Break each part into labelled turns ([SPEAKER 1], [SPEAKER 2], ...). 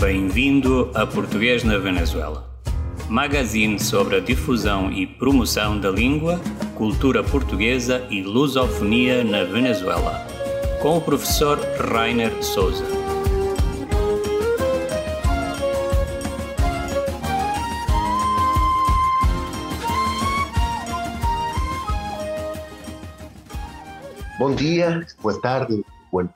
[SPEAKER 1] Bem-vindo a Português na Venezuela. Magazine sobre a difusão e promoção da língua, cultura portuguesa e lusofonia na Venezuela. Com o professor Rainer Souza.
[SPEAKER 2] Bom dia, boa tarde, boa,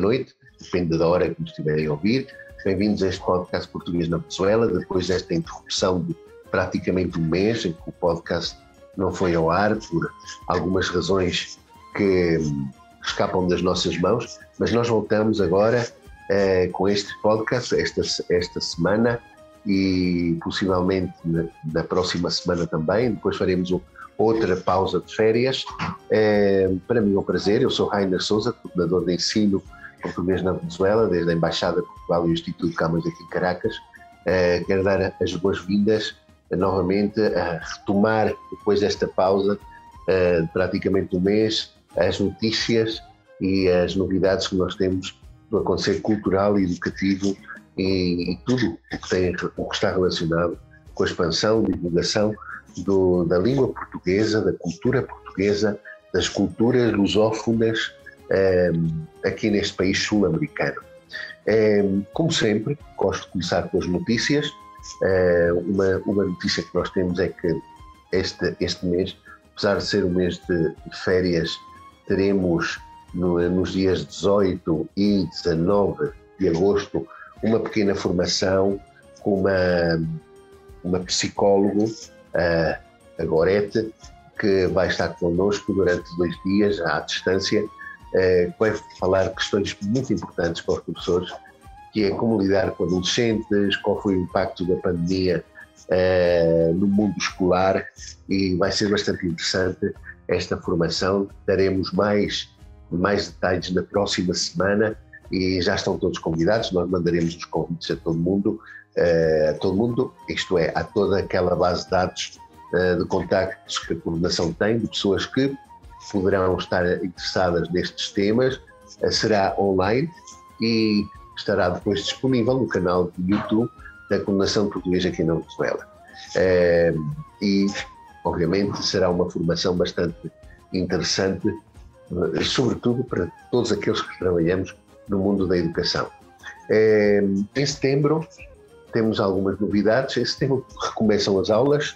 [SPEAKER 2] noite, depende da hora que nos estiverem a ouvir. Bem-vindos a este podcast Português na Venezuela, depois desta interrupção de praticamente um mês, em que o podcast não foi ao ar por algumas razões que hum, escapam das nossas mãos, mas nós voltamos agora eh, com este podcast esta, esta semana e possivelmente na, na, próxima semana também. Depois faremos outra pausa de férias. Eh, para mim é um prazer, eu sou Rainer Souza, coordenador de ensino português na Venezuela, desde a Embaixada de Portugal e o Instituto Camões aqui em Caracas. Uh, quero dar as boas-vindas uh, novamente a retomar, depois desta pausa, uh, praticamente um mês, as notícias e as novidades que nós temos do acontecer cultural e educativo e, e tudo o que, tem, o que está relacionado com a expansão, divulgação do, da língua portuguesa, da cultura portuguesa, das culturas lusófonas aqui neste país sul-americano. Ehm, como sempre, gosto de começar com as notícias. Ehm, uma, uma notícia que nós temos é que este, este mês, apesar de ser um mês de férias, teremos no, nos dias 18 e 19 de agosto uma pequena formação com uma, uma psicólogo, a Gorete, que vai estar connosco durante dois dias à distância eh, vai falar questões muito importantes para os professores, que é como lidar com adolescentes, qual foi o impacto da pandemia eh, no mundo escolar e vai ser bastante interessante esta formação. Daremos mais, mais detalhes na próxima semana e já estão todos convidados. Nós mandaremos os convites a todo mundo, eh, a todo mundo, isto é, a toda aquela base de dados de contactos que a coordenação tem, de pessoas que poderão estar interessadas nestes temas, eh, será online e estará depois disponível no canal de YouTube da Coordenação Portuguesa aqui na Venezuela. Eh, e, obviamente, será uma formação bastante interessante, eh, sobretudo para todos aqueles que trabalhamos no mundo da educação. Em setembro temos algumas novidades. Em setembro recomeçam as aulas.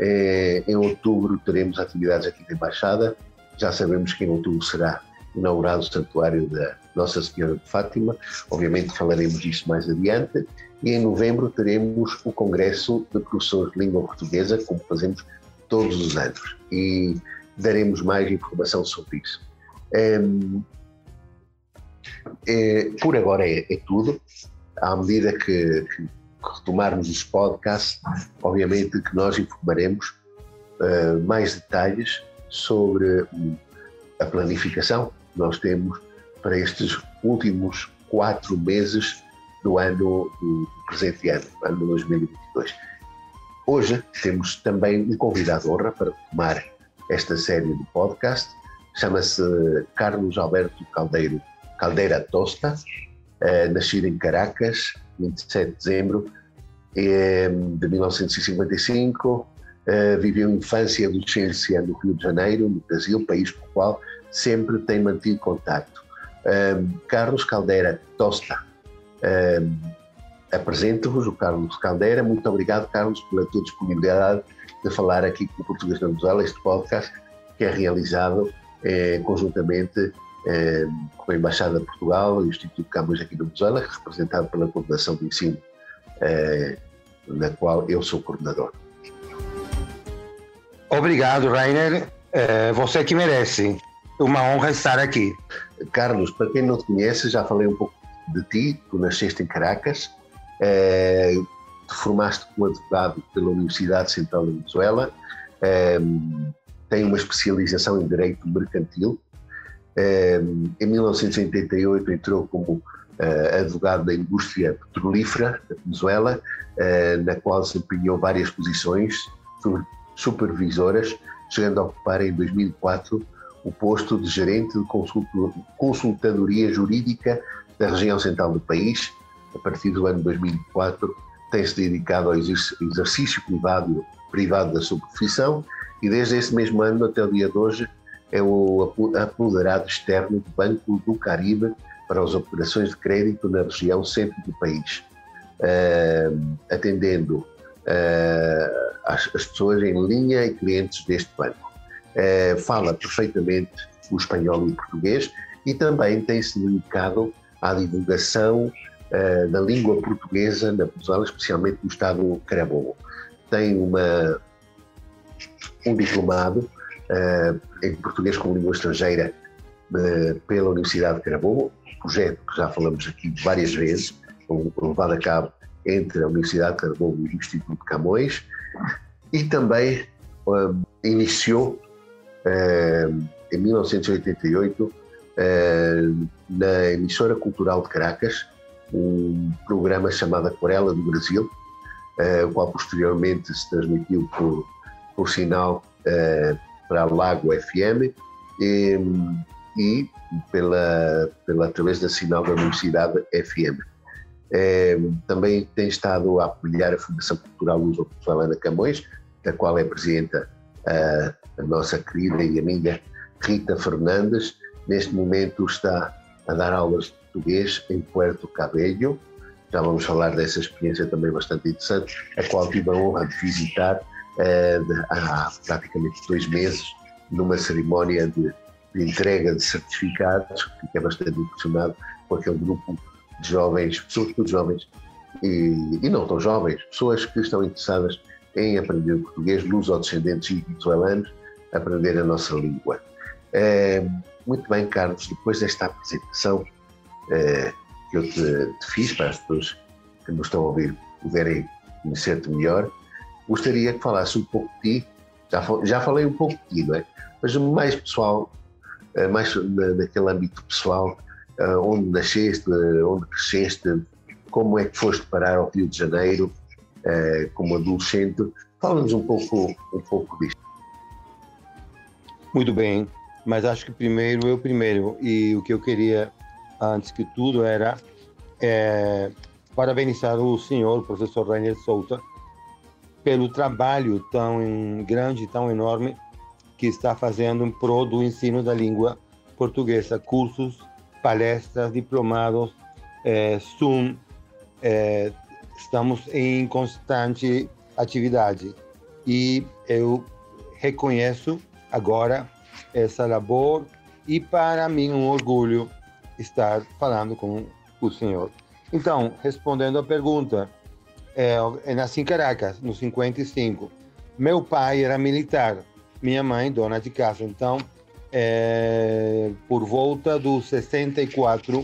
[SPEAKER 2] Em outubro teremos atividades aqui da Embaixada já sabemos que em outubro será inaugurado o Santuário da Nossa Senhora de Fátima, obviamente falaremos disso mais adiante, e em novembro teremos o Congresso de Professores de Língua Portuguesa, como fazemos todos os anos, e daremos mais informação sobre isso. é, por agora é, é, tudo. À medida que, que, retomarmos os podcasts, obviamente que nós informaremos uh, mais detalhes sobre a planificação que nós temos para estes últimos quatro meses do ano do presente ano, ano 2022. Hoje temos também um convidado honra para tomar esta série de podcast. Chama-se Carlos Alberto Caldeiro, Caldeira Tosta, eh, nascido em Caracas, 27 de dezembro eh, de 1955, Uh, viveu infância e adolescência no Rio de Janeiro, no Brasil, país com o qual sempre tem mantido contato. Uh, Carlos Caldeira Tosta. Uh, Apresento-vos o Carlos Caldeira. Muito obrigado, Carlos, pela tua disponibilidade de falar aqui com o Português da Venezuela, este podcast que é realizado eh, conjuntamente com a Embaixada de Portugal e o Instituto Camões aqui da Venezuela, representado pela Coordenação de Ensino, na qual eu sou coordenador.
[SPEAKER 3] Obrigado, Rainer. É você que merece. Uma honra estar aqui.
[SPEAKER 2] Carlos, para quem não te conhece, já falei um pouco de ti. Tu nasceste em Caracas, é, te formaste como advogado pela Universidade Central da Venezuela, é, tem uma especialização em Direito Mercantil. É, em 1988 entrou como é, advogado da indústria petrolífera da Venezuela, é, na qual desempenhou várias posições, supervisoras, chegando a ocupar em 2004 o posto de gerente de consultadoria jurídica da região central do país, a partir do ano 2004, tem-se dedicado ao exercício privado, privado da sua profissão e desde esse mesmo ano até o dia de hoje é o apoderado externo do Banco do Caribe para as operações de crédito na região centro do país, uh, atendendo uh, as, as, pessoas em linha e clientes deste banco. Uh, fala perfeitamente o espanhol e o português e também tem se dedicado à divulgação da língua portuguesa na Venezuela, especialmente no estado Carabobo. Tem uma, um diplomado em português como língua estrangeira pela Universidade de Carabobo, projeto que já falamos aqui várias vezes, levado a cabo entre a Universidade de Carbono e o Instituto Camões, e também um, iniciou um, em 1988 um, na emissora cultural de Caracas um programa chamado Aquarela do Brasil, o qual posteriormente se transmitiu por, por sinal para a Lago FM e, e pela, pela, através da sinal da Universidade FM. É, também tem estado a apoiar a Fundação Cultural Luso Ana Camões, da qual é presidenta a, a nossa querida e amiga Rita Fernandes. Neste momento está a dar aulas de português em Puerto Cabello. Já vamos falar dessa experiência também bastante interessante, a qual tive a honra de visitar é, há praticamente dois meses, numa cerimónia de de entrega de certificados, fiquei bastante impressionado com aquele grupo jovens, sobretudo jovens, e, e não tão jovens, pessoas que estão interessadas em aprender português, luso-descendentes e venezuelanos, aprender a nossa língua. É, muito bem, Carlos, depois desta apresentação é, que eu te, te, fiz, para as pessoas que nos estão a ouvir puderem conhecer-te melhor, gostaria que falasse um pouco de ti. Já, já falei um pouco de ti, não é? Mas mais pessoal, eh, mais naquele âmbito pessoal, onde nasceste, onde cresceste, como é que foste parar ao Rio de Janeiro eh, como adolescente. Fala-nos um pouco, um pouco disto.
[SPEAKER 3] Muito bem, mas acho que primeiro eu primeiro, e o que eu queria, antes que tudo, era é, parabenizar o senhor, o professor Rainer Souza, pelo trabalho tão grande, tão enorme que está fazendo em prol do ensino da língua portuguesa, cursos, palestras, diplomados, é, Zoom, é, estamos em constante atividade e eu reconheço agora essa labor e para mim um orgulho estar falando com o senhor. Então, respondendo à pergunta, é, eu nasci em Caracas, no 55. Meu pai era militar, minha mãe, dona de casa. Então, é, por volta dos 64,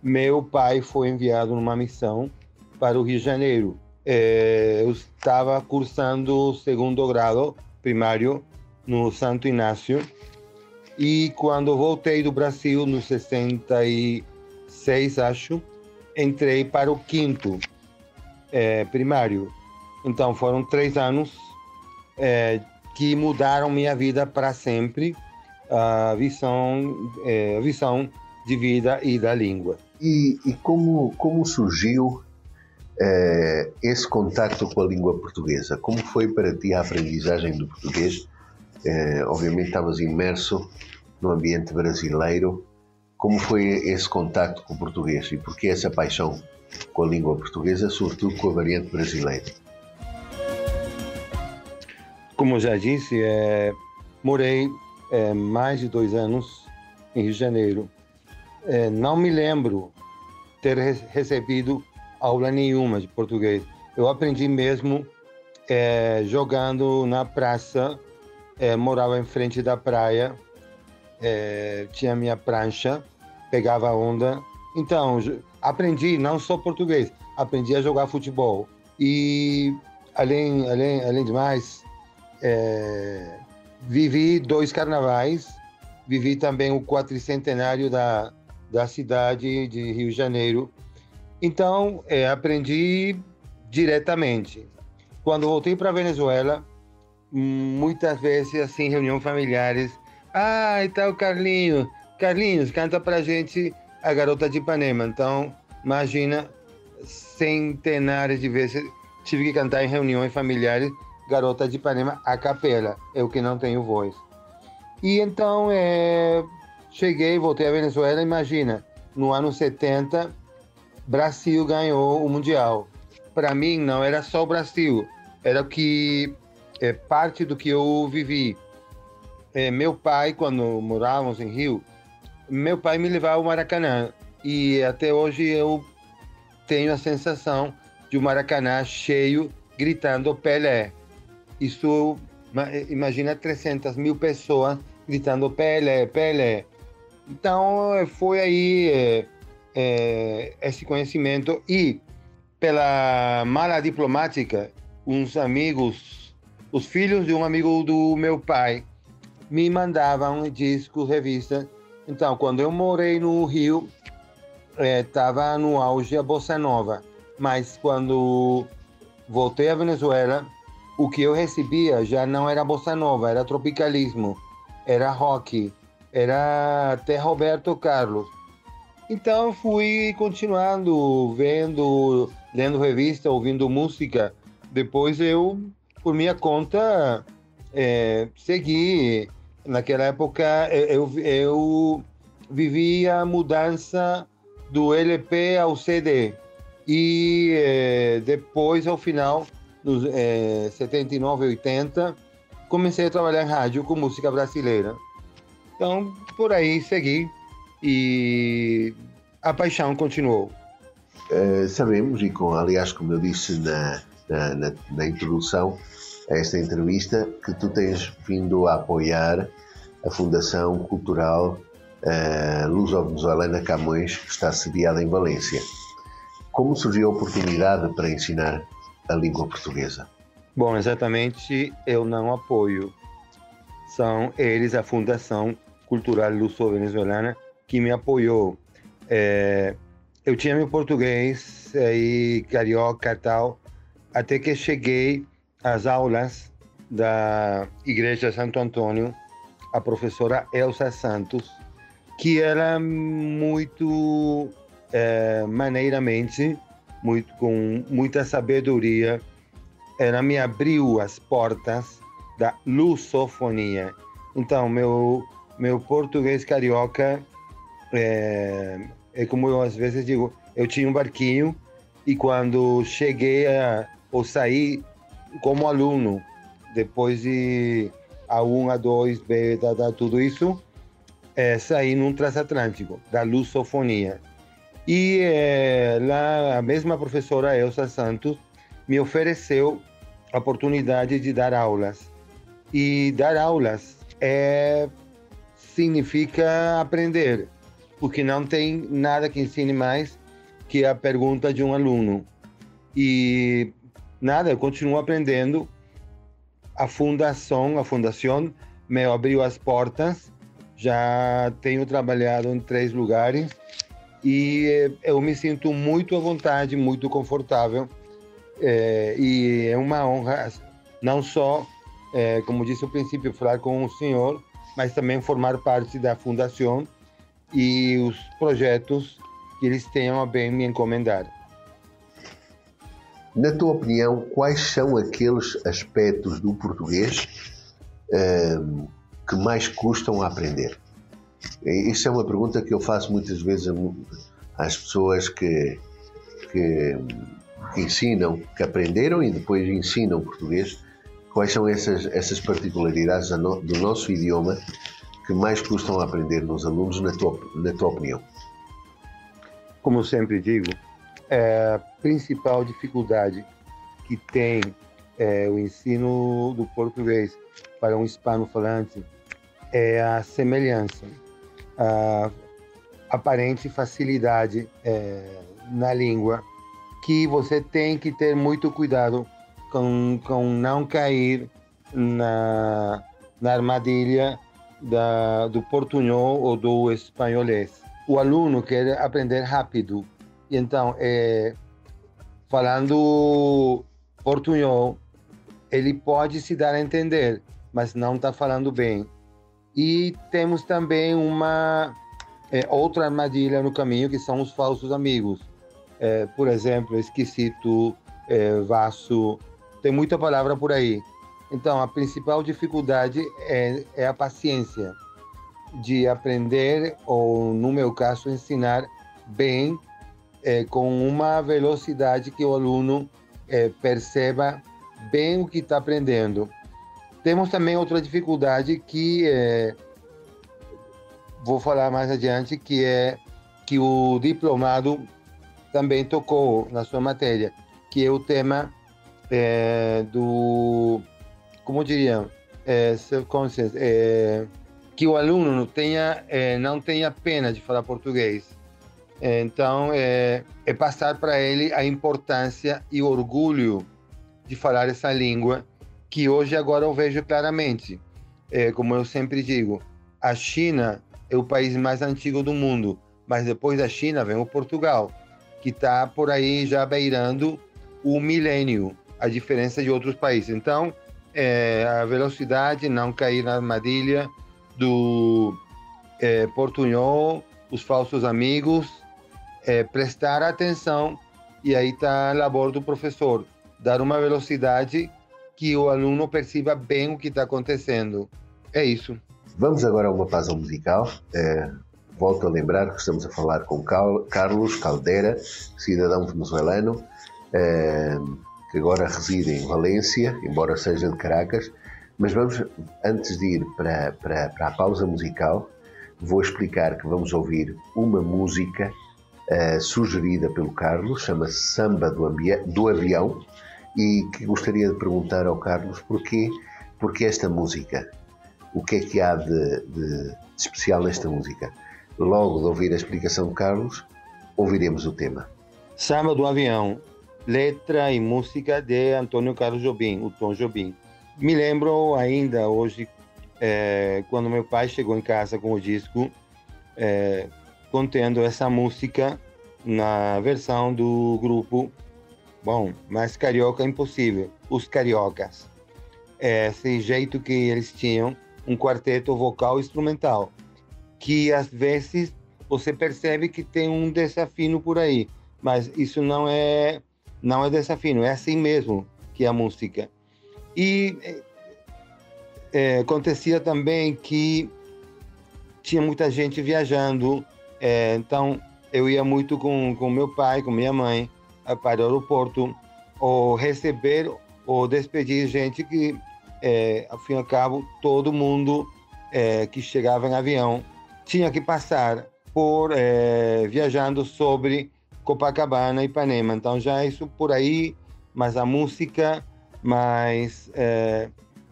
[SPEAKER 3] meu pai foi enviado numa missão para o Rio de Janeiro. É, eu estava cursando segundo grau primário no Santo Inácio e quando voltei do Brasil no 66, acho, entrei para o quinto é, primário. Então foram três anos é, que mudaram minha vida para sempre, a visão, é, a visão de vida e da língua.
[SPEAKER 2] E, e como, como surgiu é, esse contato com a língua portuguesa? Como foi para ti a aprendizagem do português? É, obviamente estavas imerso no ambiente brasileiro. Como foi esse contato com o português e por que essa paixão com a língua portuguesa, sobretudo com a variante brasileira?
[SPEAKER 3] Como já disse, é, morei é, mais de dois anos em Rio de Janeiro. É, não me lembro ter recebido aula nenhuma de português. Eu aprendi mesmo é, jogando na praça, é, morava em frente da praia, é, tinha minha prancha, pegava onda. Então, aprendi não só português, aprendi a jogar futebol. E, além, além, além de mais, é, vivi dois carnavais, vivi também o quatricentenário da, da cidade de Rio de Janeiro. Então, é, aprendi diretamente. Quando voltei para Venezuela, muitas vezes, assim, reunião familiares, ah, e tal, Carlinhos, Carlinhos, canta pra gente a Garota de Ipanema. Então, imagina, centenares de vezes tive que cantar em reuniões familiares Garota de Ipanema a capela, eu que não tenho voz. E então é, cheguei, voltei à Venezuela, imagina, no ano 70, Brasil ganhou o Mundial. Para mim não era só o Brasil, era o que é parte do que eu vivi. É, meu pai, quando morávamos em Rio, meu pai me levava ao Maracanã e até hoje eu tenho a sensação de um Maracanã cheio, gritando Pelé. Isso, imagina 300 mil pessoas gritando Pelé, Pelé. Então, foi aí é, é, esse conhecimento e pela mala diplomática, uns amigos, os filhos de um amigo do meu pai, me mandavam discos, revistas. Então, quando eu morei no Rio, estava é, no auge a bossa nova, mas quando voltei à Venezuela, o que eu recebia já não era bossa nova, era tropicalismo, era rock, era até Roberto Carlos. Então fui continuando vendo, lendo revista, ouvindo música. Depois eu, por minha conta, é, segui. Naquela época eu, eu vivia a mudança do LP ao CD. E é, depois, ao final, nos é, 79 e 80, comecei a trabalhar em rádio com música brasileira. Então, por aí segui e a paixão continuou.
[SPEAKER 2] Uh, sabemos, e com, aliás, como eu disse na, na, na, na introdução a esta entrevista, que tu tens vindo a apoiar a Fundação Cultural uh, Luso-Venezuelana Camões, que está sediada em Valência. Como surgiu a oportunidade para ensinar a língua portuguesa?
[SPEAKER 3] Bom, exatamente eu não apoio. São eles, a Fundação Cultural Luso-Venezuelana, que me apoiou. É, eu tinha meu português aí, carioca tal, até que cheguei às aulas da Igreja Santo Antônio, a professora Elsa Santos, que era muito é, maneiramente, muito, com muita sabedoria, ela me abriu as portas da lusofonia. Então, meu, meu português carioca é, é como eu às vezes digo, eu tinha um barquinho e quando cheguei a, ou saí como aluno, depois de A1, A2, B, tá, tá, tudo isso, é, saí num transatlântico, da lusofonia. E é, lá a mesma professora Elsa Santos me ofereceu a oportunidade de dar aulas. E dar aulas é, significa aprender, porque não tem nada que ensine mais que a pergunta de um aluno. E nada, eu continuo aprendendo. A fundação, a fundação me abriu as portas. Já tenho trabalhado em três lugares e eu me sinto muito à vontade, muito confortável. É, e é uma honra, não só, é, como disse no princípio, falar com o senhor, mas também formar parte da fundação e os projetos que eles tenham a bem me encomendar.
[SPEAKER 2] Na tua opinião, quais são aqueles aspectos do português é, que mais custam a aprender? Isso é uma pergunta que eu faço muitas vezes às pessoas que, que, ensinam, que aprenderam e depois ensinam português. Quais são essas, essas particularidades do nosso idioma que mais custam a aprender nos alunos, na tua, na tua opinião?
[SPEAKER 3] Como eu sempre digo, é, a principal dificuldade que tem é, o ensino do português para um hispano-falante é a semelhança aparente facilidade é, na língua, que você tem que ter muito cuidado com, com não cair na, na armadilha da, do portunhol ou do espanholês. O aluno quer aprender rápido, então, é, falando portunhol, ele pode se dar a entender, mas não está falando bem. E temos também uma é, outra armadilha no caminho, que são os falsos amigos. é, por exemplo, esquisito, é, vaso, tem muita palavra por aí. Então, a principal dificuldade é, é a paciência de aprender, ou no meu caso, ensinar bem, é, com uma velocidade que o aluno é, perceba bem o que está aprendendo. Temos também outra dificuldade que é, vou falar mais adiante, que é que o diplomado também tocou na sua matéria, que é o tema é, do, como diria, é, é, que o aluno não tenha, é, não tenha pena de falar português. É, então, é, é passar para ele a importância e orgulho de falar essa língua, que hoje agora eu vejo claramente. É, como eu sempre digo, a China é o país mais antigo do mundo, mas depois da China vem o Portugal, que está por aí já beirando o milênio, a diferença de outros países. Então, é, a velocidade, não cair na armadilha do é, portunhol, os falsos amigos, é, prestar atenção, e aí está a labor do professor, dar uma velocidade que o aluno perceba bem o que está acontecendo. É isso.
[SPEAKER 2] Vamos agora a uma pausa musical. É, volto a lembrar que estamos a falar com Carlos Caldeira, cidadão venezuelano, é, que agora reside em Valência, embora seja de Caracas. Mas vamos, antes de ir para, para, para a pausa musical, vou explicar que vamos ouvir uma música uh, sugerida pelo Carlos, chama-se Samba do, do, Avião, e que gostaria de perguntar ao Carlos porquê, porquê esta música o que é que há de, de, especial nesta música. Logo de ouvir a explicação de Carlos, ouviremos o tema.
[SPEAKER 3] Samba do Avião, letra e música de Antônio Carlos Jobim, o Tom Jobim. Me lembro ainda hoje, é, quando meu pai chegou em casa com o disco, é, contendo essa música na versão do grupo, bom, mais carioca impossível, os cariocas. Esse jeito que eles tinham um quarteto vocal instrumental, que às vezes você percebe que tem um desafio por aí, mas isso não é não é desafio, é assim mesmo que é a música. E é, acontecia também que tinha muita gente viajando, é, então eu ia muito com, com meu pai, com minha mãe, para o aeroporto, ou receber ou despedir gente que é, ao fim e ao cabo, todo mundo é, que chegava em avião tinha que passar por é, viajando sobre Copacabana e Ipanema. Então já isso por aí, mas a música, mas é,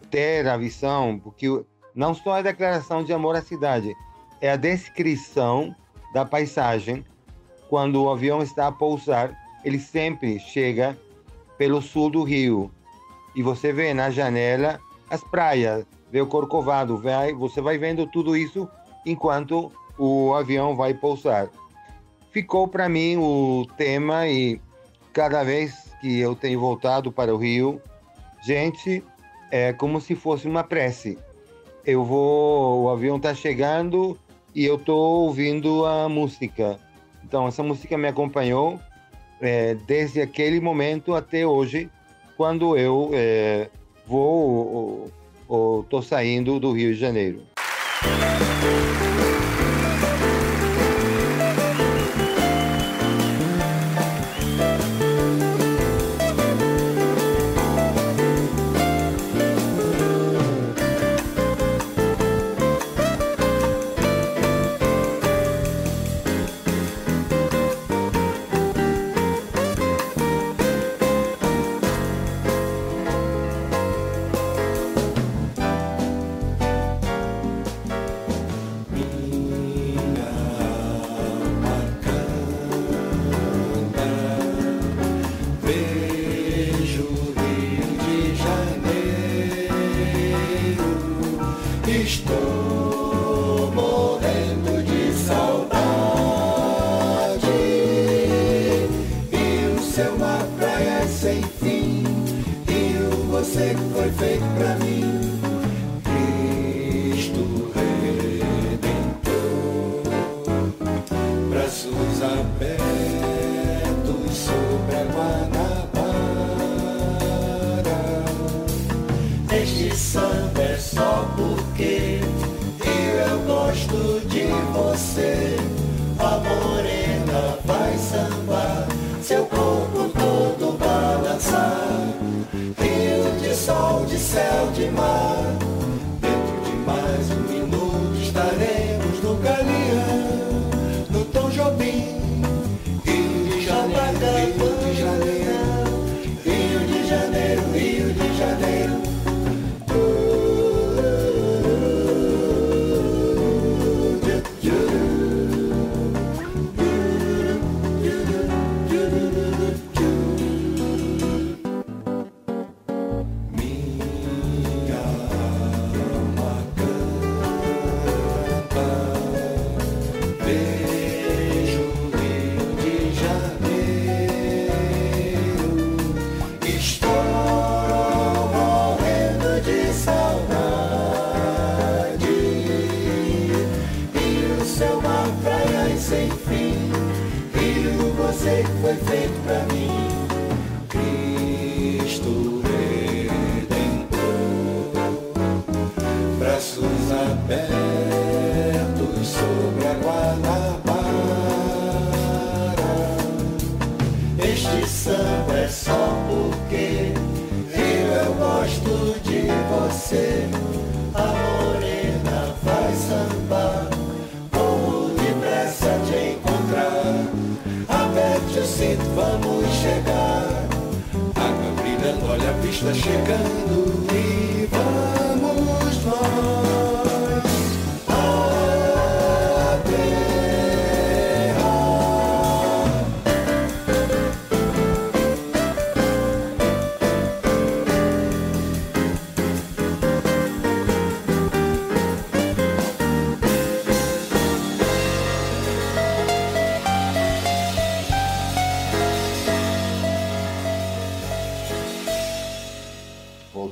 [SPEAKER 3] ter a visão, porque não só a declaração de amor à cidade, é a descrição da paisagem. Quando o avião está a pousar, ele sempre chega pelo sul do Rio, e você vê na janela as praias, vê o Corcovado, você vai vendo tudo isso enquanto o avião vai pousar. Ficou para mim o tema e cada vez que eu tenho voltado para o Rio, gente, é como se fosse uma prece. Eu vou, o avião está chegando e eu estou ouvindo a música. Então essa música me acompanhou é, desde aquele momento até hoje quando eu é, vou ou estou saindo do Rio de Janeiro.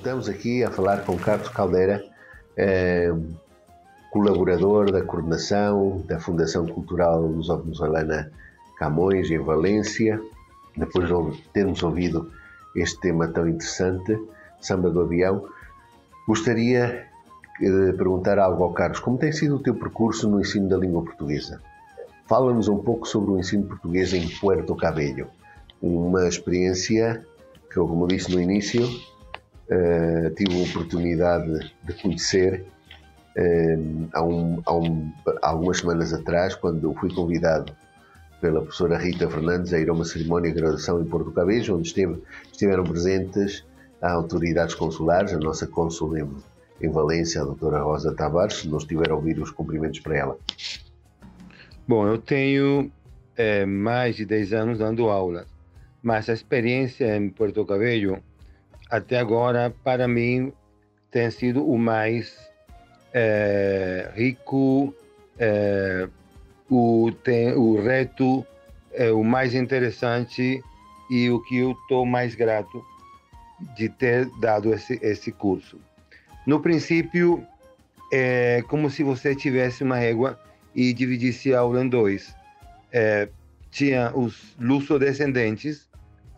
[SPEAKER 2] Voltamos aqui a falar com Carlos Caldeira, eh, colaborador da coordenação da Fundação Cultural Luso-Venezuelana Camões, em Valência. Depois de termos ouvido este tema tão interessante, Samba do Avião, gostaria de perguntar algo ao Carlos. Como tem sido o teu percurso no ensino da língua portuguesa? Fala-nos um pouco sobre o ensino português em Puerto Cabello. Uma experiência que, como disse no início, eh, tive a oportunidade de conhecer eh, há, um- há um- há algumas semanas atrás, quando fui convidado pela professora Rita Fernandes a ir a uma cerimónia de graduação em Porto Cabello, onde esteve- estiveram presentes as autoridades consulares, a nossa cônsul em, em Valência, a doutora Rosa Tavares, se não estiver a ouvir os cumprimentos para ela.
[SPEAKER 3] Bom, eu tenho eh, mais de 10 anos dando aulas, mas a experiência em Porto Cabello, até agora, para mim, tem sido o mais eh, rico, eh, o, tem, o reto, é o mais interessante e o que eu estou mais grato de ter dado esse, esse curso. No princípio, é como se você tivesse uma régua e dividisse a aula em dois. É, tinha os luso-descendentes,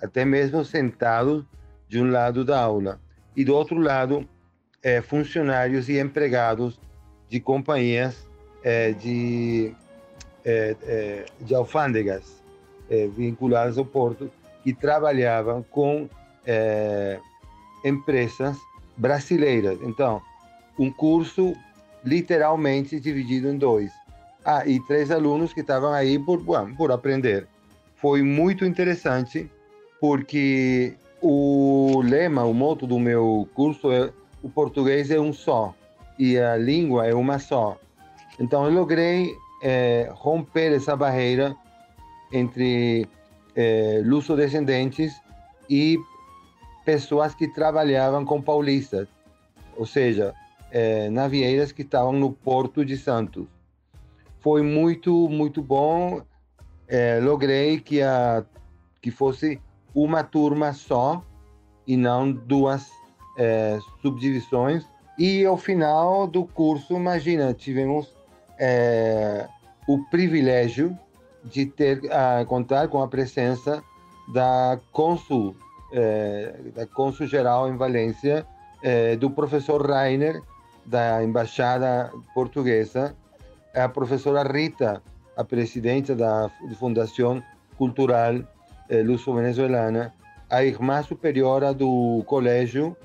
[SPEAKER 3] até mesmo sentados de um lado da aula, e do outro lado, é, funcionários e empregados de companhias é, de, é, é, de alfândegas é, vinculadas ao porto, que trabalhavam com é, empresas brasileiras. Então, um curso literalmente dividido em dois. Ah, e três alunos que estavam aí por, por aprender. Foi muito interessante, porque o lema, o moto do meu curso é o português é um só e a língua é uma só. Então, eu logrei eh, romper essa barreira entre eh, luso-descendentes e pessoas que trabalhavam com paulistas, ou seja, eh, navieiras que estavam no Porto de Santos. Foi muito, muito bom. Eh, logrei que, a, que fosse uma turma só e não duas eh, subdivisões. E ao final do curso, imagina, tivemos eh, o privilégio de ter a contar com a presença da cônsul eh, da cônsul geral em Valência eh, do professor Rainer da embaixada portuguesa a professora Rita a presidente da Fundação Cultural Luso-Venezuelana a irmã superiora do colégio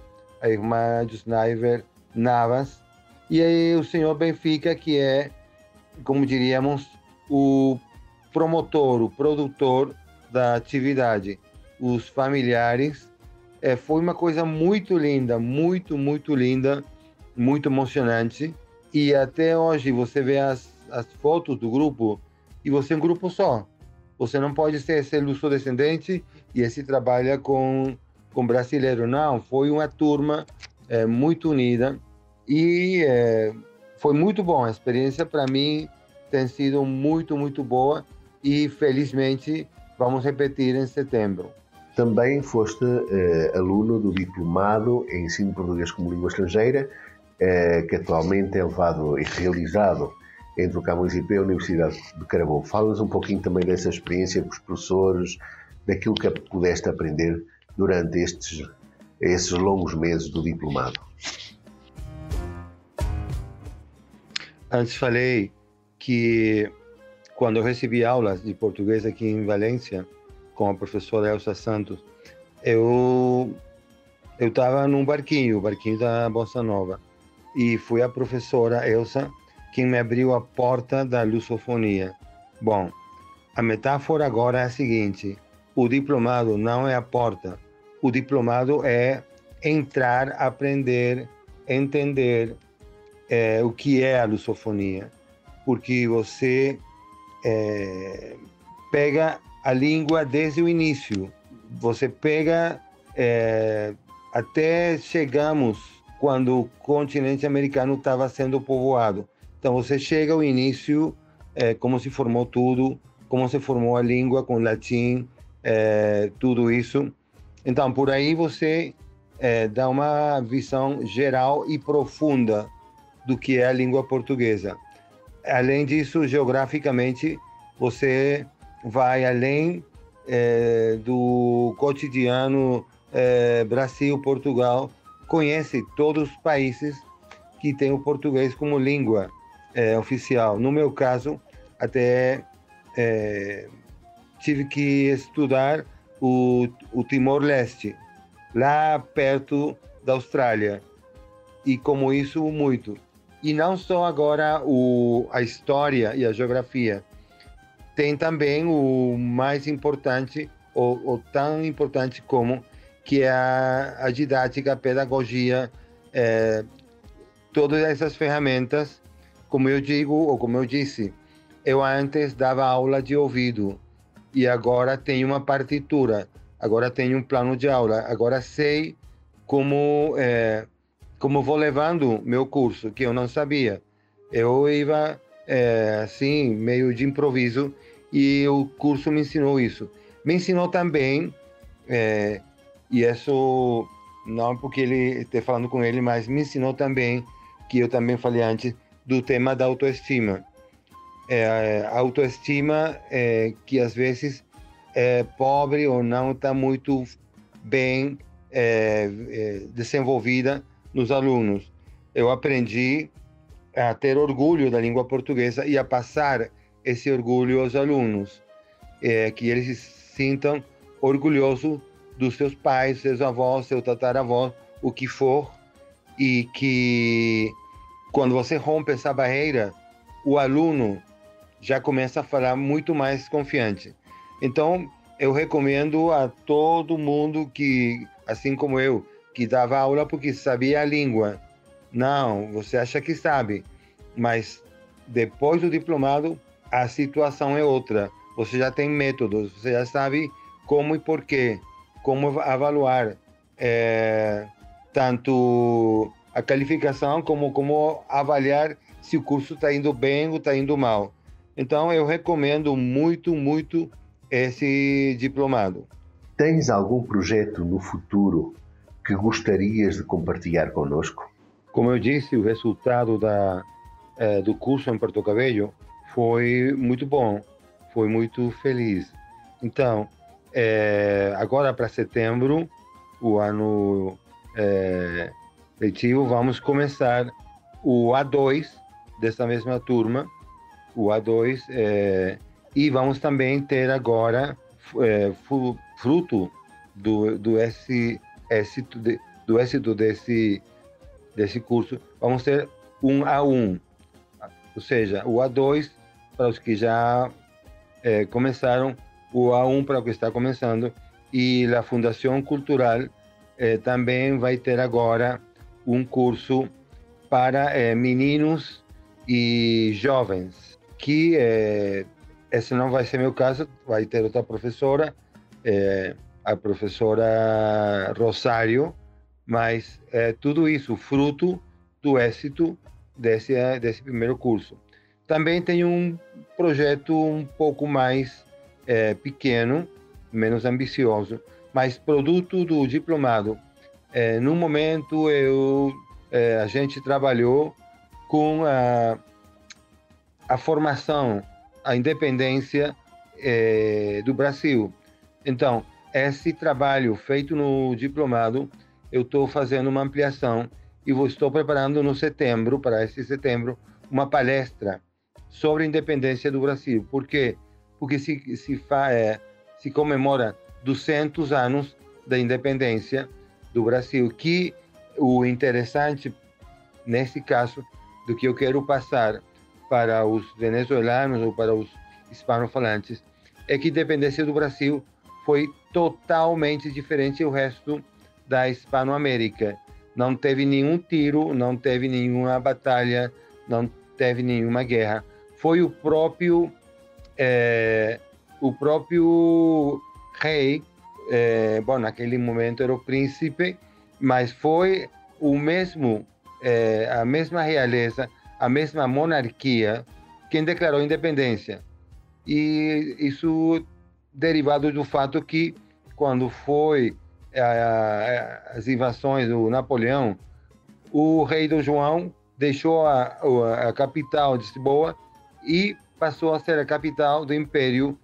[SPEAKER 3] a irmã Jusnaiver Navas e aí o senhor Benfica que é como diríamos o promotor, o produtor da atividade, os familiares. É, foi uma coisa muito linda, muito, muito linda, muito emocionante. E até hoje você vê as, as fotos do grupo e você é um grupo só. Você não pode ser, ser luso-descendente e esse trabalha com, com brasileiro. Não, foi uma turma é, muito unida e é, foi muito bom. A experiência para mim tem sido muito, muito boa e felizmente vamos repetir em setembro.
[SPEAKER 2] Também foste eh, aluno do Diplomado em Ensino Português como Língua Estrangeira, eh, que atualmente é levado e realizado entre o Camões IP e a Universidade de Carabobo. Fala-nos um pouquinho também dessa experiência com os professores, daquilo que pudeste aprender durante estes, esses longos meses do diplomado.
[SPEAKER 3] Antes falei que quando eu recebi aulas de português aqui em Valência com a professora Elsa Santos, eu eu estava num barquinho, o barquinho da Bossa Nova, e foi a professora Elsa quem me abriu a porta da lusofonia. Bom, a metáfora agora é a seguinte: o diplomado não é a porta, o diplomado é entrar, aprender, entender é, o que é a lusofonia, porque você é, pega a língua desde o início, você pega é, até chegamos quando o continente americano estava sendo povoado. Então você chega ao início, é, como se formou tudo, como se formou a língua com latim, é, tudo isso. Então por aí você é, dá uma visão geral e profunda do que é a língua portuguesa. Além disso, geograficamente, você vai além é, do cotidiano é, Brasil, Portugal, conhece todos os países que têm o português como língua é, oficial. No meu caso, até é, tive que estudar o, o Timor-Leste, lá perto da Austrália. E como isso, muito. E não só agora o, a história e a geografia, tem também o mais importante, ou, ou tão importante como que é a, a didática, a pedagogia, é, todas essas ferramentas, como eu digo, ou como eu disse, eu antes dava aula de ouvido e agora tenho uma partitura, agora tenho um plano de aula, agora sei como é, como vou levando meu curso, que eu não sabia. Eu ia é, assim, meio de improviso e o curso me ensinou isso. Me ensinou também é, e isso não porque ele esteja falando com ele, mas me ensinou também que eu também falei antes do tema da autoestima. É, a autoestima é, que às vezes é pobre ou não está muito bem é, é, desenvolvida nos alunos. Eu aprendi a ter orgulho da língua portuguesa e a passar esse orgulho aos alunos, é, que eles se sintam orgulhosos dos seus pais, seus avós, seu tataravó, o que for, e que quando você rompe essa barreira, o aluno já começa a falar muito mais confiante. Então, eu recomendo a todo mundo que, assim como eu, que dava aula porque sabia a língua. Não, você acha que sabe, mas depois do diplomado, a situação é outra. Você já tem métodos, você já sabe como e porquê como avaliar é, tanto a qualificação como como avaliar se o curso está indo bem ou está indo mal. Então eu recomendo muito, muito esse diplomado.
[SPEAKER 2] Tens algum projeto no futuro que gostarias de compartilhar conosco?
[SPEAKER 3] Como eu disse, o resultado da, é, do curso em Porto Cabello foi muito bom, foi muito feliz. Então, é, agora para setembro, o ano é, letivo, vamos começar o A2 dessa mesma turma, o A2, é, e vamos também ter agora é, fruto do, do, S, do êxito desse, desse curso, vamos ter um A1, ou seja, o A2 para os que já é, começaram o A1 para o que está começando e a Fundação Cultural eh, também vai ter agora um curso para eh, meninos e jovens, que eh, esse não vai ser meu caso, vai ter outra professora, eh, a professora Rosário, mas é tudo isso fruto do êxito desse, desse primeiro curso. Também tem um projeto um pouco mais é, pequeno, menos ambicioso, mas produto do diplomado. É, no momento, eu, é, a gente trabalhou com a, a formação, a independência é, do Brasil. Então, esse trabalho feito no diplomado, eu estou fazendo uma ampliação e vou, estou preparando no setembro, para esse setembro, uma palestra sobre a independência do Brasil. Por quê? Porque se, se, fa, é, se comemora 200 anos da independência do Brasil, que o interessante, nesse caso, do que eu quero passar para os venezuelanos ou para os hispanofalantes, é que a independência do Brasil foi totalmente diferente do resto da Hispanoamérica. Não teve nenhum tiro, não teve nenhuma batalha, não teve nenhuma guerra. Foi o próprio é, o próprio rei, é, bom, naquele momento era o príncipe, mas foi o mesmo é, a mesma realeza, a mesma monarquia quem declarou independência. E isso derivado do fato que quando foi as invasões do Napoleão, o rei do João deixou a, a capital de Lisboa e passou a ser a capital do Império,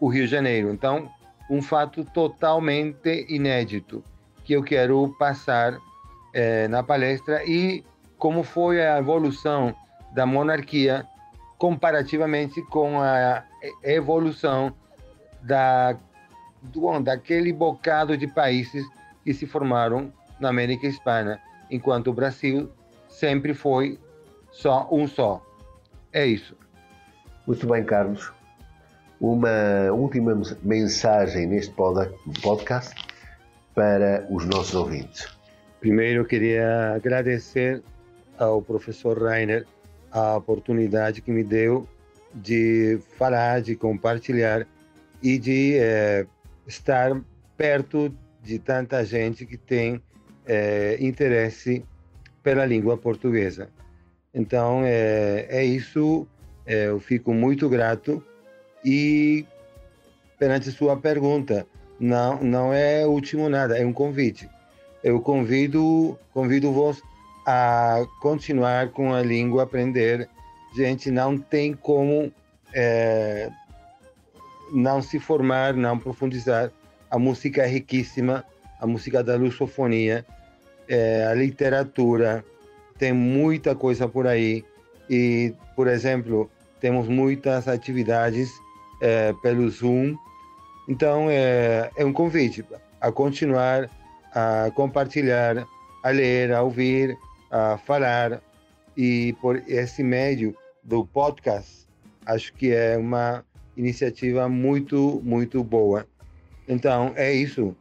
[SPEAKER 3] o Rio de Janeiro. Então, um fato totalmente inédito que eu quero passar é, na palestra e como foi a evolução da monarquia comparativamente com a evolução da, do, daquele bocado de países que se formaram na América Hispana, enquanto o Brasil sempre foi só um só. É isso.
[SPEAKER 2] Muito bem, Carlos. Uma última mensagem neste podcast para os nossos ouvintes.
[SPEAKER 3] Primeiro, eu queria agradecer ao professor Rainer a oportunidade que me deu de falar, de compartilhar e de é, estar perto de tanta gente que tem é, interesse pela língua portuguesa. Então, é, é isso. Eu fico muito grato e perante sua pergunta, não, não é último nada, é um convite. Eu convido, convido vos a continuar com a língua, aprender. Gente, não tem como é, não se formar, não profundizar. A música é riquíssima, a música da lusofonia, é, a literatura, tem muita coisa por aí. E, por exemplo, temos muitas atividades é, pelo Zoom. Então, é, é um convite a continuar a compartilhar, a ler, a ouvir, a falar. E por esse meio do podcast, acho que é uma iniciativa muito, muito boa. Então, é isso.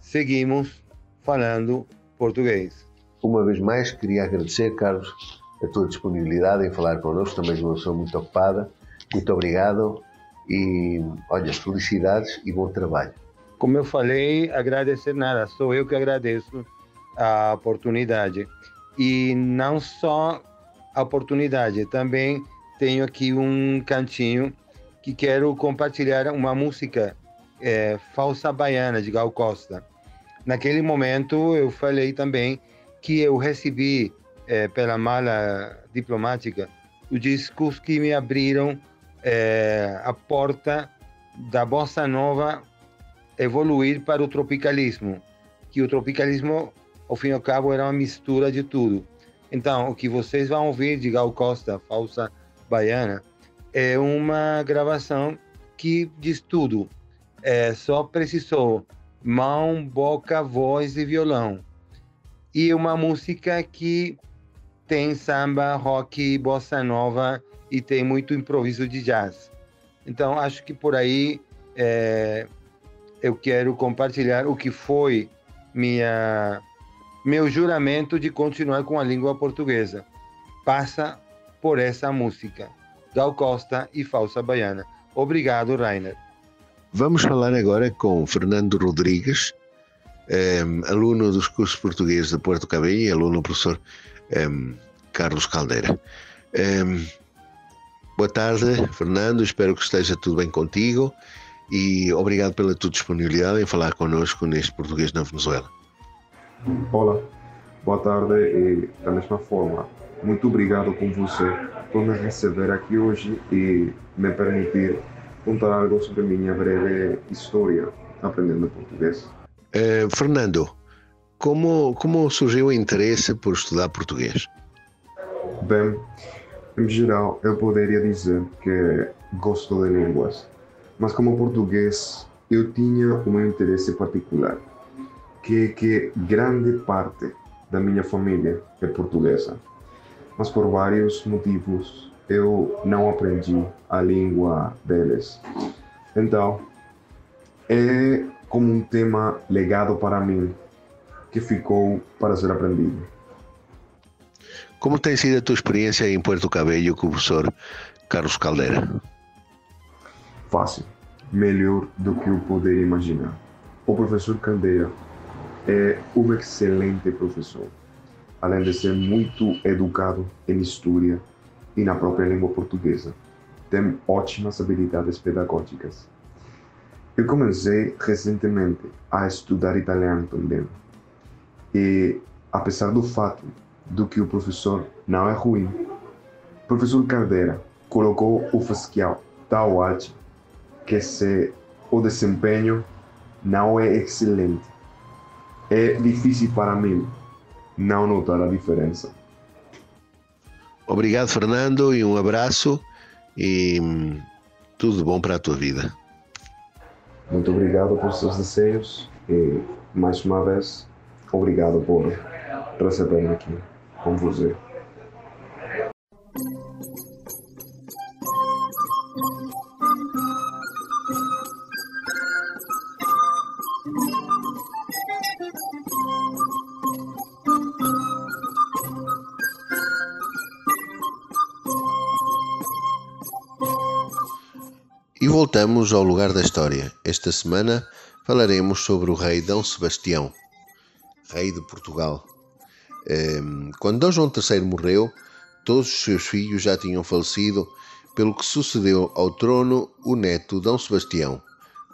[SPEAKER 3] Seguimos falando português.
[SPEAKER 2] Uma vez mais, queria agradecer, Carlos, a tua disponibilidade em falar connosco. Também uma pessoa muito ocupada. Muito obrigado e, olha, felicidades e bom trabalho.
[SPEAKER 3] Como eu falei, agradecer nada, sou eu que agradeço a oportunidade. E não só a oportunidade, também tenho aqui um cantinho que quero compartilhar uma música é, Falsa Baiana, de Gal Costa. Naquele momento eu falei também que eu recebi é, pela mala diplomática os discos que me abriram é, a porta da bossa nova evoluir para o tropicalismo, que o tropicalismo, ao fim e ao cabo, era uma mistura de tudo. Então, o que vocês vão ouvir de Gal Costa, Falsa Baiana, é uma gravação que diz tudo. É, só precisou mão, boca, voz e violão. E uma música que tem samba, rock, bossa nova e tem muito improviso de jazz. Então, acho que por aí é, eu quero compartilhar o que foi minha meu juramento de continuar com a língua portuguesa. Passa por essa música. Gal Costa e Falsa Baiana. Obrigado, Rainer.
[SPEAKER 2] Vamos falar agora com Fernando Rodrigues, um, aluno dos cursos portugueses de Porto Cabello e aluno do professor um, Carlos Caldeira. Um, boa tarde, Fernando. Espero que esteja tudo bem contigo e obrigado pela tua disponibilidade em falar connosco neste Português na Venezuela.
[SPEAKER 4] Olá, boa tarde e da mesma forma, muito obrigado com você por me receber aqui hoje e me permitir contar algo sobre minha breve história aprendendo português.
[SPEAKER 2] Eh, Fernando, como, como surgiu o interesse por estudar português?
[SPEAKER 4] Bem, em geral, eu poderia dizer que gosto de línguas, mas como português eu tinha um interesse particular, que é que grande parte da minha família é portuguesa, mas por vários motivos eu não aprendi a língua deles. Então, é como um tema legado para mim que ficou para ser aprendido.
[SPEAKER 2] Como tem sido a tua experiência em Puerto Cabello com o professor Carlos Caldeira?
[SPEAKER 4] Fácil, melhor do que eu poderia imaginar. O professor Caldeira é um excelente professor, além de ser muito educado em história e na própria língua portuguesa. Tem ótimas habilidades pedagógicas. Eu comecei recentemente a estudar italiano também. E, apesar do fato do que o professor. Não é ruim, o professor Caldeira colocou o fasquial tão alto que se o desempenho não é excelente, é difícil para mim não notar a diferença.
[SPEAKER 2] Obrigado, Fernando, e um abraço. E hum, tudo bom para a tua vida.
[SPEAKER 4] Muito obrigado por seus desejos e, mais uma vez, obrigado por receber-me aqui com você.
[SPEAKER 2] E voltamos ao lugar da história. Esta semana falaremos sobre o rei Dom Sebastião, rei de Portugal. Ehm, Quando Dom João III morreu, todos os seus filhos já tinham falecido, pelo que sucedeu ao trono o neto Dom Sebastião,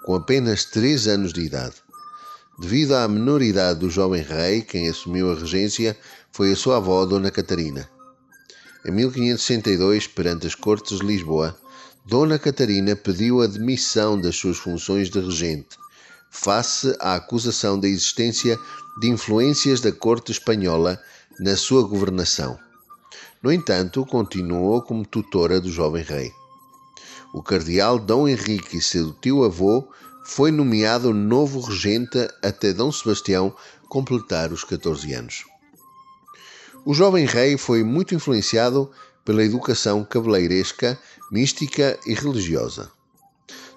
[SPEAKER 2] com apenas 3 anos de idade. Devido à menoridade do jovem rei, quem assumiu a regência foi a sua avó, Dona Catarina. Em 1562, perante as Cortes de Lisboa, Dona Catarina pediu a demissão das suas funções de regente, face à acusação da existência de influências da corte espanhola na sua governação. No entanto, continuou como tutora do jovem rei. O cardeal Dom Henrique, seu tio-avô, foi nomeado novo regente até Dom Sebastião completar os 14 anos. O jovem rei foi muito influenciado pela educação cabeleiresca, mística e religiosa.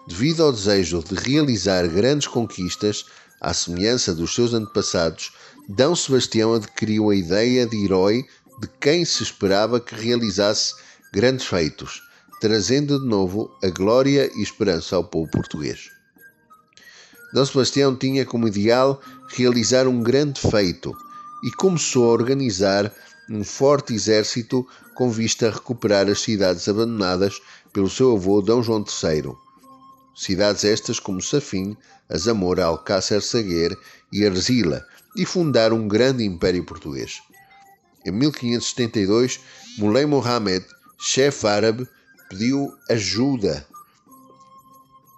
[SPEAKER 2] Devido ao desejo de realizar grandes conquistas, à semelhança dos seus antepassados, D. Sebastião adquiriu a ideia de herói de quem se esperava que realizasse grandes feitos, trazendo de novo a glória e esperança ao povo português. D. Sebastião tinha como ideal realizar um grande feito e começou a organizar um forte exército com vista a recuperar as cidades abandonadas pelo seu avô D. João III. Cidades estas como Safim, Azamora, Alcácer Saguer e Arzila, e fundar um grande império português. Em 1572, Muley Mohammed, chefe árabe, pediu ajuda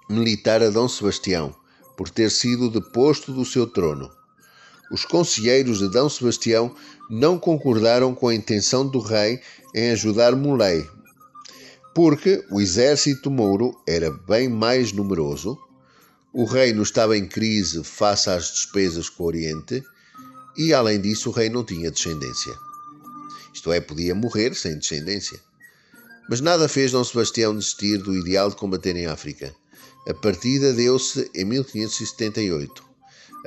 [SPEAKER 2] militar a Dom Sebastião por ter sido deposto do seu trono. Os conselheiros de Dom Sebastião não concordaram com a intenção do rei em ajudar Muley, porque o exército mouro era bem mais numeroso, o reino estava em crise face às despesas com o Oriente e, além disso, o rei não tinha descendência. Isto é, podia morrer sem descendência. Mas nada fez Dom Sebastião desistir do ideal de combater em África. A partida deu-se em 1578.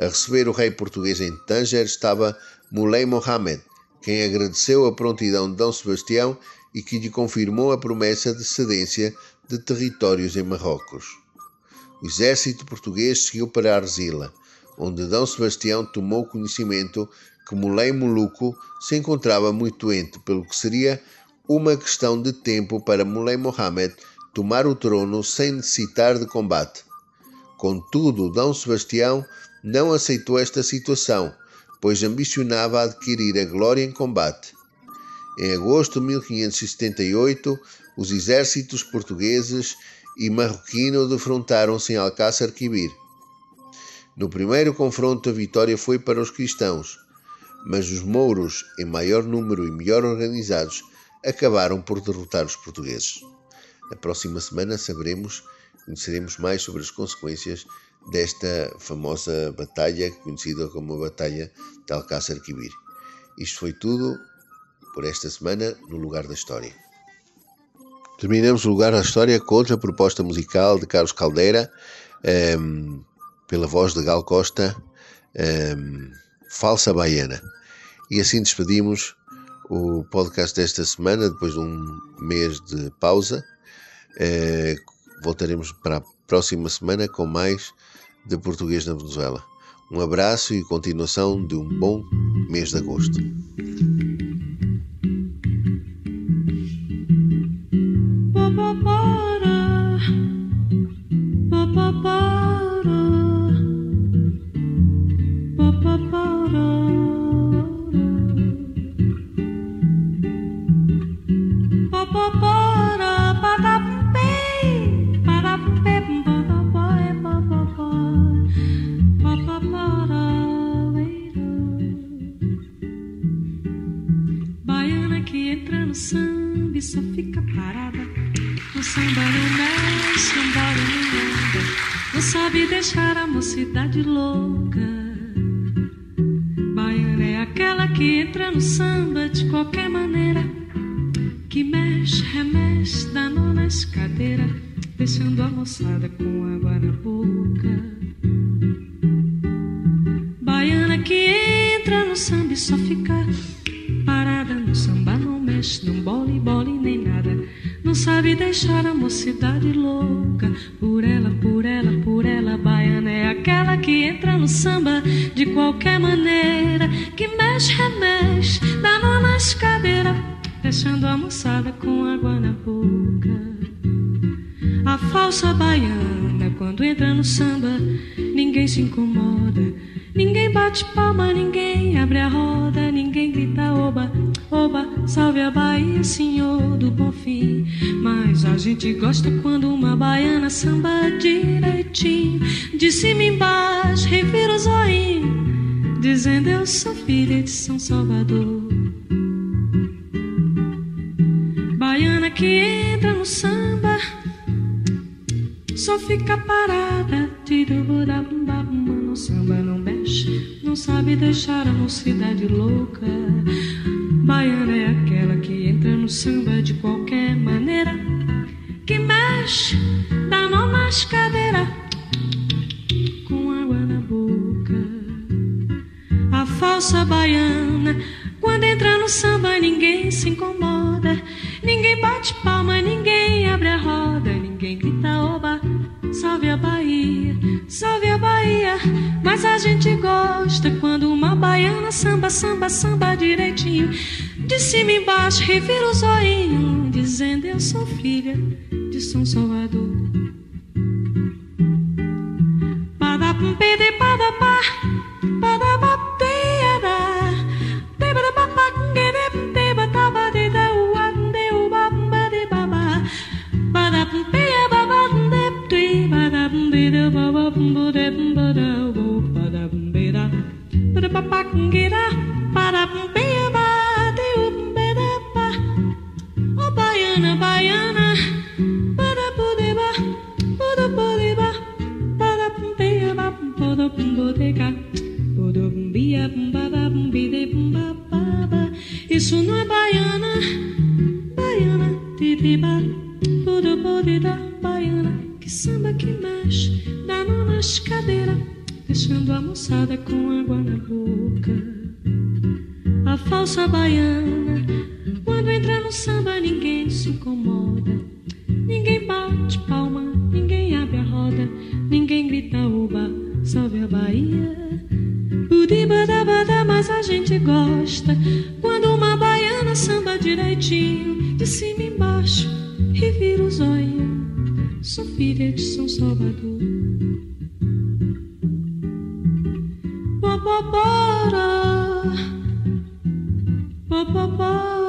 [SPEAKER 2] A receber o rei português em Tanger estava Muley Mohammed, quem agradeceu a prontidão de Dom Sebastião e que lhe confirmou a promessa de cedência de territórios em Marrocos. O exército português seguiu para Arzila, onde D. Sebastião tomou conhecimento que Muley Moluco se encontrava muito doente, pelo que seria uma questão de tempo para Muley Mohammed tomar o trono sem necessitar de combate. Contudo, D. Sebastião não aceitou esta situação, pois ambicionava adquirir a glória em combate.
[SPEAKER 5] Em agosto de 1578, os exércitos portugueses e marroquino defrontaram-se em Alcácer Quibir. No primeiro confronto, a vitória foi para os cristãos, mas os mouros, em maior número e melhor organizados, acabaram por derrotar os portugueses. Na próxima semana saberemos, conheceremos mais sobre as consequências desta famosa batalha, conhecida como a Batalha de Alcácer Quibir. Isto foi tudo por esta semana no Lugar da História. Terminamos o Lugar da História com outra proposta musical de Carlos Caldeira, um, ehm, pela voz de Gal Costa, um, ehm, Falsa Baiana. E assim despedimos o podcast desta semana, depois de um mês de pausa. Uh, voltaremos para a próxima semana com mais de Português na Venezuela. Um abraço e continuação de um bom mês de agosto. Deixar a mocidade louca. Baiana é aquela que entra no samba de qualquer maneira, que mexe, remexe, dá nó na escadeira, deixando a moçada com água na boca. Baiana que entra no samba e só fica sabe deixar a mocidade louca por ela, por ela, por ela. Baiana é aquela que entra no samba de qualquer maneira, que mexe, remexe, dá nas cadeiras, deixando a moçada com água na boca. A falsa baiana, quando entra no samba, ninguém se incomoda, ninguém bate palma, ninguém gente gosta quando uma baiana samba direitinho. De cima embaixo, no samba, ninguém se incomoda, ninguém bate palma, ninguém abre a roda, ninguém grita oba, salve a Bahia, salve a Bahia. Mas a gente gosta quando uma baiana samba, samba, samba direitinho. De cima embaixo, revira o zoinho, dizendo eu sou filha de São Salvador. Padapum, pede, padapá, padapá. Isso não é baiana, baiana, tiriba, da baiana, que samba que deixando a moçada com água na boca. A falsa baiana, quando entra no samba, ninguém se incomoda, ninguém bate palma, ninguém abre a roda, ninguém grita oba, salve a Bahia. Budibadabada, mas a gente gosta quando uma baiana samba direitinho, de cima embaixo, revira os olhos. Sou filha de São Salvador. Ba ba ba